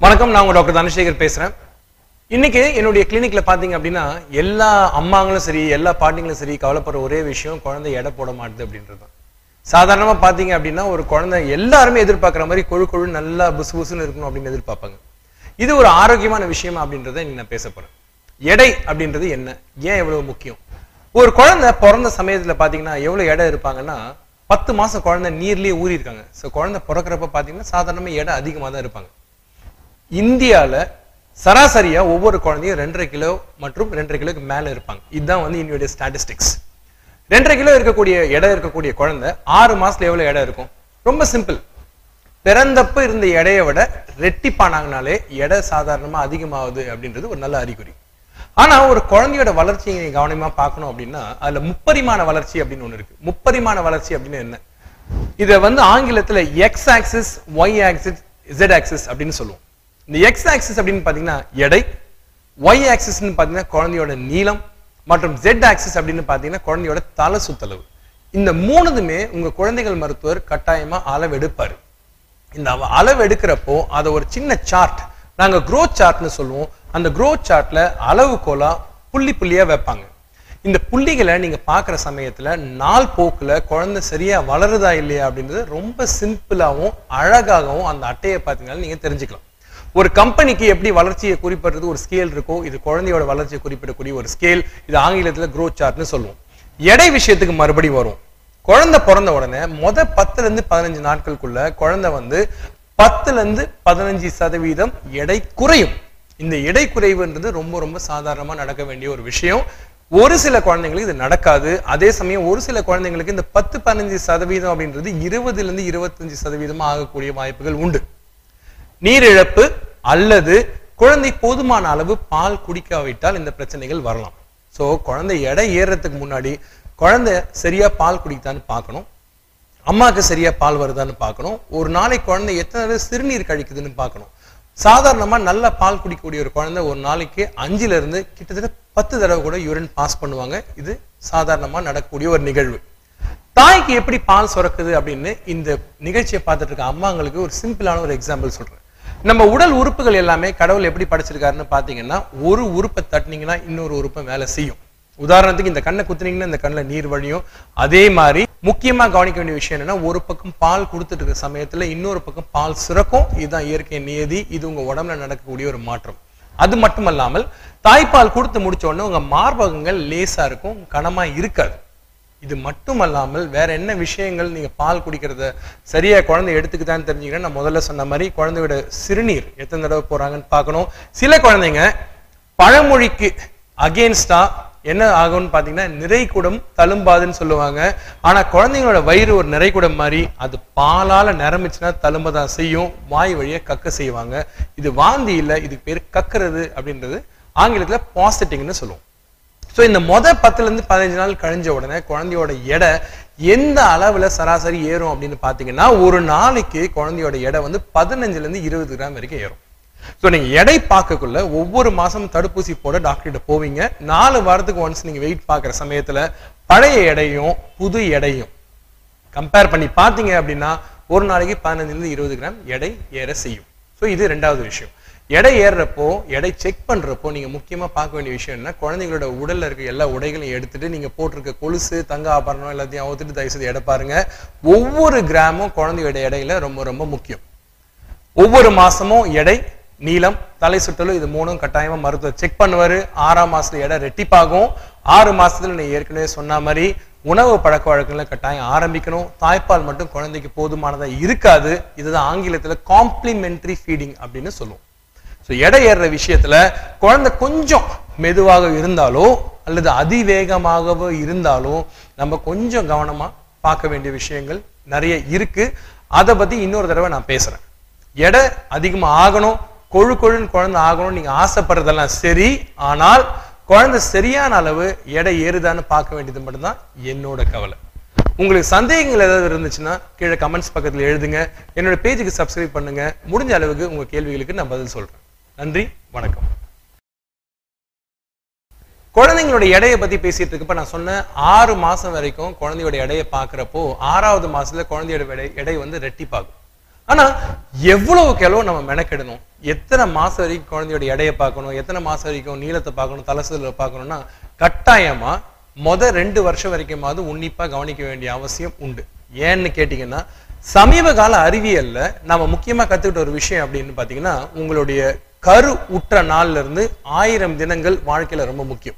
வணக்கம் நான் உங்க டாக்டர் தனசேகர் பேசுறேன். இன்னைக்கு என்னுடைய கிளினிக்ல பாத்தீங்க அப்படின்னா எல்லா அம்மாங்களும் சரி எல்லா பாட்டிங்களும் சரி கவலைப்படுற ஒரே விஷயம் குழந்தை எடை போட மாட்டுது அப்படின்றது தான் சாதாரணமா பாத்தீங்க அப்படின்னா ஒரு குழந்தை எல்லாருமே எதிர்பார்க்குற மாதிரி கொழு கொழு நல்லா புசு புசுன்னு இருக்கணும் அப்படின்னு எதிர்பார்ப்பாங்க. இது ஒரு ஆரோக்கியமான விஷயமா அப்படின்றத இன்னைக்கு நான் பேச போறேன். எடை அப்படின்றது என்ன? ஏன் எவ்வளவு முக்கியம்? ஒரு குழந்தை பிறந்த சமயத்துல பாத்தீங்கன்னா எவ்வளவு எடை இருப்பாங்கன்னா பத்து மாசம் குழந்தை நீர்லயே ஊறி இருக்காங்க ஸோ குழந்தை பிறக்கிறப்ப பாத்தீங்கன்னா சாதாரணமா எடை அதிகமா தான் இருப்பாங்க. இந்தியால சராசரியா ஒவ்வொரு குழந்தையும் ரெண்டரை கிலோ மற்றும் ரெண்டரை கிலோக்கு மேல இருப்பாங்க. இதுதான் வந்து என்னுடைய ஸ்டாட்டிஸ்டிக்ஸ் ரெண்டரை கிலோ இருக்கக்கூடிய எடை இருக்கக்கூடிய குழந்தை ஆறு மாசத்துல எவ்வளவு எடை இருக்கும்? ரொம்ப சிம்பிள் பிறந்தப்ப இருந்த எடையை விட ரெட்டிப்பானாங்கனாலே எடை சாதாரணமா அதிகமாகுது அப்படின்றது ஒரு நல்ல அறிகுறி. ஆனா ஒரு குழந்தையோட வளர்ச்சியை கவனமா பார்க்கணும் அப்படின்னா அதுல முப்பரிமாண வளர்ச்சி அப்படின்னு ஒண்ணு இருக்கு. முப்பரிமாண வளர்ச்சி அப்படின்னு என்ன? இதை வந்து ஆங்கிலத்துல X axis Y axis Z axis அப்படின்னு சொல்லுவோம். இந்த எக்ஸ் ஆக்சிஸ் அப்படின்னு பாத்தீங்கன்னா எடை ஒய் ஆக்சிஸ்னு பாத்தீங்கன்னா குழந்தையோட நீளம் மற்றும் ஜெட் ஆக்சிஸ் அப்படின்னு பாத்தீங்கன்னா குழந்தையோட தலை சுத்தளவு இந்த மூணுதுமே உங்க குழந்தைகள் மருத்துவர் கட்டாயமா அளவெடுப்பாரு. இந்த அளவெடுக்கிறப்போ அளவு எடுக்கிறப்போ அதை ஒரு சின்ன சார்ட் நாங்க growth சார்ட்னு சொல்லுவோம். அந்த growth சார்ட்ல அளவுகோலா புள்ளி புள்ளியா வைப்பாங்க. இந்த புள்ளிகளை நீங்க பார்க்குற சமயத்துல நாள் போக்குல குழந்தை சரியா வளருதா இல்லையா அப்படின்றது ரொம்ப சிம்பிளாவும் அழகாகவும் அந்த அட்டையை பார்த்தீங்கன்னா நீங்க தெரிஞ்சுக்கலாம். ஒரு கம்பெனிக்கு எப்படி வளர்ச்சியை குறிப்பிடுறது ஒரு ஸ்கேல் இருக்கோ இது குழந்தையோட வளர்ச்சியை குறிப்பிடக்கூடிய ஒரு ஸ்கேல் இது ஆங்கிலத்துல growth சார்ட்னு சொல்லுவோம். எடை விஷயத்துக்கு மறுபடி வரும். குழந்தை பிறந்த உடனே முத பத்துல இருந்து பதினஞ்சு நாட்களுக்குள்ள குழந்தை வந்து பத்துல இருந்து பதினஞ்சு சதவீதம் எடை குறையும். இந்த எடை குறைவுன்றது ரொம்ப ரொம்ப சாதாரணமா நடக்க வேண்டிய ஒரு விஷயம். ஒரு சில குழந்தைங்களுக்கு இது நடக்காது. அதே சமயம் ஒரு சில குழந்தைங்களுக்கு இந்த பத்து பதினஞ்சு சதவீதம் அப்படின்றது இருபதுல இருந்து இருபத்தஞ்சு சதவீதமாக ஆகக்கூடிய வாய்ப்புகள் உண்டு. நீரிழப்பு அல்லது குழந்தை போதுமான அளவு பால் குடிக்காவிட்டால் இந்த பிரச்சனைகள் வரலாம். சோ குழந்தை எடை ஏறுறதுக்கு முன்னாடி குழந்தை சரியா பால் குடிக்குதான்னு பார்க்கணும். அம்மாவுக்கு சரியா பால் வருதான்னு பார்க்கணும். ஒரு நாளைக்கு குழந்தை எத்தனை தடவை சிறுநீர் கழிக்குதுன்னு பார்க்கணும். சாதாரணமா நல்ல பால் குடிக்கக்கூடிய ஒரு குழந்தை ஒரு நாளைக்கு அஞ்சுல இருந்து கிட்டத்தட்ட பத்து தடவை கூட யூரின் பாஸ் பண்ணுவாங்க. இது சாதாரணமா நடக்கக்கூடிய ஒரு நிகழ்வு. தாய்க்கு எப்படி பால் சுரக்குது அப்படின்னு இந்த நிகழ்ச்சியை பார்த்துட்டு இருக்க அம்மாங்களுக்கு ஒரு சிம்பிளான ஒரு எக்ஸாம்பிள் சொல்றேன். நம்ம உடல் உறுப்புகள் எல்லாமே கடவுள் எப்படி படைச்சிருக்காருன்னு பார்த்தீங்கன்னா ஒரு உறுப்பை தட்டினீங்கன்னா இன்னொரு உறுப்பை வேலை செய்யும். உதாரணத்துக்கு இந்த கண்ணை குத்துனீங்கன்னா இந்த கண்ணுல நீர் வழியும். அதே மாதிரி முக்கியமா கவனிக்க வேண்டிய விஷயம் என்னன்னா ஒரு பக்கம் பால் கொடுத்துட்டு இருக்க சமயத்துல இன்னொரு பக்கம் பால் சுரக்கும் இதுதான் இயற்கை நியதி. இது உங்க உடம்புல நடக்கக்கூடிய ஒரு மாற்றம். அது மட்டுமல்லாமல் தாய்ப்பால் கொடுத்து முடிச்ச உடனே உங்க மார்பகங்கள் லேசா இருக்கும் கனமா இருக்காது. இது மட்டுமல்லாமல் வேற என்ன விஷயங்கள் நீங்க பால் குடிக்கிறத சரியா குழந்தை எடுத்துக்கிட்டான்னு தெரிஞ்சுக்கிறேன் நான் முதல்ல சொன்ன மாதிரி குழந்தையோட சிறுநீர் எத்தனை தடவை போறாங்கன்னு பார்க்கணும். சில குழந்தைங்க பழமொழிக்கு அகேன்ஸ்டா என்ன ஆகும்னு பாத்தீங்கன்னா நிறைகுடம் தழும்பாதுன்னு சொல்லுவாங்க. ஆனா குழந்தைங்களோட வயிறு ஒரு நிறைகுடம் மாதிரி அது பாலால நிரம்பிச்சுன்னா தழும்ப தான் செய்யும் வாய் வழியை கக்க செய்வாங்க. இது வாந்தி இல்லை இதுக்கு பேர் கக்குறது அப்படின்றது ஆங்கிலத்துல பாசிட்டிங்னு சொல்லுவோம். ஸோ இந்த மொதல் பத்துலேருந்து பதினஞ்சு நாள் கழிஞ்ச உடனே குழந்தையோட எடை எந்த அளவில் சராசரி ஏறும் அப்படின்னு பார்த்தீங்கன்னா ஒரு நாளைக்கு குழந்தையோட எடை வந்து பதினஞ்சுலேருந்து இருபது கிராம் வரைக்கும் ஏறும். ஸோ நீங்கள் எடை பார்க்கக்குள்ள ஒவ்வொரு மாதம் தடுப்பூசி போட டாக்டர்கிட்ட போவீங்க. நாலு வாரத்துக்கு ஒன்ஸ் நீங்கள் வெயிட் பார்க்குற சமயத்தில் பழைய எடையும் புது எடையும். கம்பேர் பண்ணி பார்த்தீங்க அப்படின்னா ஒரு நாளைக்கு பதினஞ்சுலேருந்து இருபது கிராம் எடை ஏற செய்யும். ஸோ இது ரெண்டாவது விஷயம். எடை ஏறுறப்போ எடை செக் பண்றப்போ நீங்க முக்கியமா பார்க்க வேண்டிய விஷயம் என்ன குழந்தைங்களோட உடல்ல இருக்க எல்லா உடைகளையும் எடுத்துட்டு நீங்க போட்டிருக்க கொலுசு தங்க ஆபரணம் எல்லாத்தையும் அவுத்துட்டு தயவுசெய்து எடை பாருங்க. ஒவ்வொரு கிராமும் குழந்தையோட எடையில ரொம்ப ரொம்ப முக்கியம். ஒவ்வொரு மாசமும் எடை நீளம் தலை சுற்றலும் இது மூணும் கட்டாயமா மருத்துவர் செக் பண்ணுவாரு. ஆறாம் மாசத்துல எடை ரெட்டிப்பாகும் ஆறு மாசத்துல நீ ஏற்கனவே சொன்ன மாதிரி உணவு பழக்க வழக்கங்களை கட்டாயம் ஆரம்பிக்கணும். தாய்ப்பால் மட்டும் குழந்தைக்கு போதுமானதா இருக்காது. இதுதான் ஆங்கிலத்துல காம்ப்ளிமெண்ட்ரி ஃபீடிங் அப்படின்னு சொல்லுவோம். ஸோ எடை ஏறுற விஷயத்துல குழந்தை கொஞ்சம் மெதுவாக இருந்தாலோ அல்லது அதிவேகமாகவோ இருந்தாலும் நம்ம கொஞ்சம் கவனமா பார்க்க வேண்டிய விஷயங்கள் நிறைய இருக்கு. அதை பத்தி இன்னொரு தடவை நான் பேசுறேன். எடை அதிகமாக ஆகணும் கொழு கொழுன்னு குழந்தை ஆகணும் நீங்க ஆசைப்படுறதெல்லாம் சரி. ஆனால் குழந்தை சரியான அளவு எடை ஏறுதான்னு பார்க்க வேண்டியது மட்டும்தான் என்னோட கவலை. உங்களுக்கு சந்தேகங்கள் ஏதாவது இருந்துச்சுன்னா கீழே கமெண்ட்ஸ் பக்கத்தில் எழுதுங்க. என்னோட பேஜுக்கு சப்ஸ்கிரைப் பண்ணுங்க. முடிஞ்ச அளவுக்கு உங்க கேள்விகளுக்கு நான் பதில் சொல்றேன். நன்றி வணக்கம். குழந்தைங்களோட எடையை பத்தி பேசிட்டு இருக்கப்ப நான் சொன்னேன் ஆறு மாசம் வரைக்கும் குழந்தையோட எடையை பாக்குறப்போ ஆறாவது மாசத்துல குழந்தையோட எடை எடை வந்து ரெட்டிப்பாகும். ஆனா எவ்வளவு எவ்வளவு நம்ம மெனக்கெடணும். எத்தனை மாசம் வரைக்கும் குழந்தையோட எடையை பார்க்கணும் எத்தனை மாசம் வரைக்கும் நீளத்தை பார்க்கணும் தலசுல பார்க்கணும்னா கட்டாயமா முத ரெண்டு வருஷம் வரைக்குமாவது உன்னிப்பா கவனிக்க வேண்டிய அவசியம் உண்டு. ஏன்னு கேட்டீங்கன்னா சமீப கால அறிவியல்ல நம்ம முக்கியமா கத்துக்கிட்ட ஒரு விஷயம் அப்படின்னு பாத்தீங்கன்னா உங்களுடைய கரு உற்ற நாள்ல இருந்து ஆயிரம் தினங்கள் வாழ்க்கையில ரொம்ப முக்கியம்.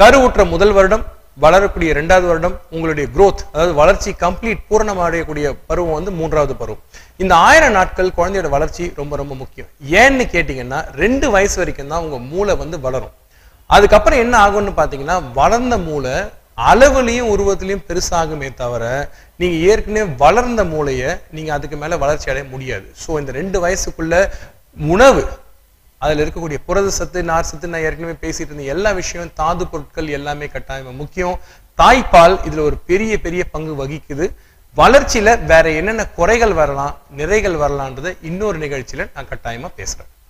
கரு உற்ற முதல் வருடம் வளரக்கூடிய ரெண்டாவது வருடம் உங்களுடைய குரோத் அதாவது வளர்ச்சி கம்ப்ளீட் பூரணம் அடையக்கூடிய பருவம் வந்து மூன்றாவது பருவம். இந்த ஆயிரம் நாட்கள் குழந்தையோட வளர்ச்சி ரொம்ப ரொம்ப முக்கியம். ஏன்னு கேட்டீங்கன்னா ரெண்டு வயசு வரைக்கும் தான் உங்க மூளை வந்து வளரும். அதுக்கப்புறம் என்ன ஆகும்னு பார்த்தீங்கன்னா வளர்ந்த மூளை அளவுலையும் உருவத்திலையும் பெருசாகுமே தவிர நீங்கள் ஏற்கனவே வளர்ந்த மூளையை நீங்கள் அதுக்கு மேலே வளர்ச்சி அடைய முடியாது. ஸோ இந்த ரெண்டு வயசுக்குள்ள உணவு அதுல இருக்கக்கூடிய புரத சத்து நார் சத்து நான் ஏற்கனவே பேசிட்டு இருந்த எல்லா விஷயம் தாது பொருட்கள் எல்லாமே கட்டாயமா முக்கியம். தாய்ப்பால் இதுல ஒரு பெரிய பெரிய பங்கு வகிக்குது. வளர்ச்சியில வேற என்னென்ன குறைகள் வரலாம் நிறைகள் வரலான்றதை இன்னொரு நிகழ்ச்சியில நான் கட்டாயமா பேசுறேன்.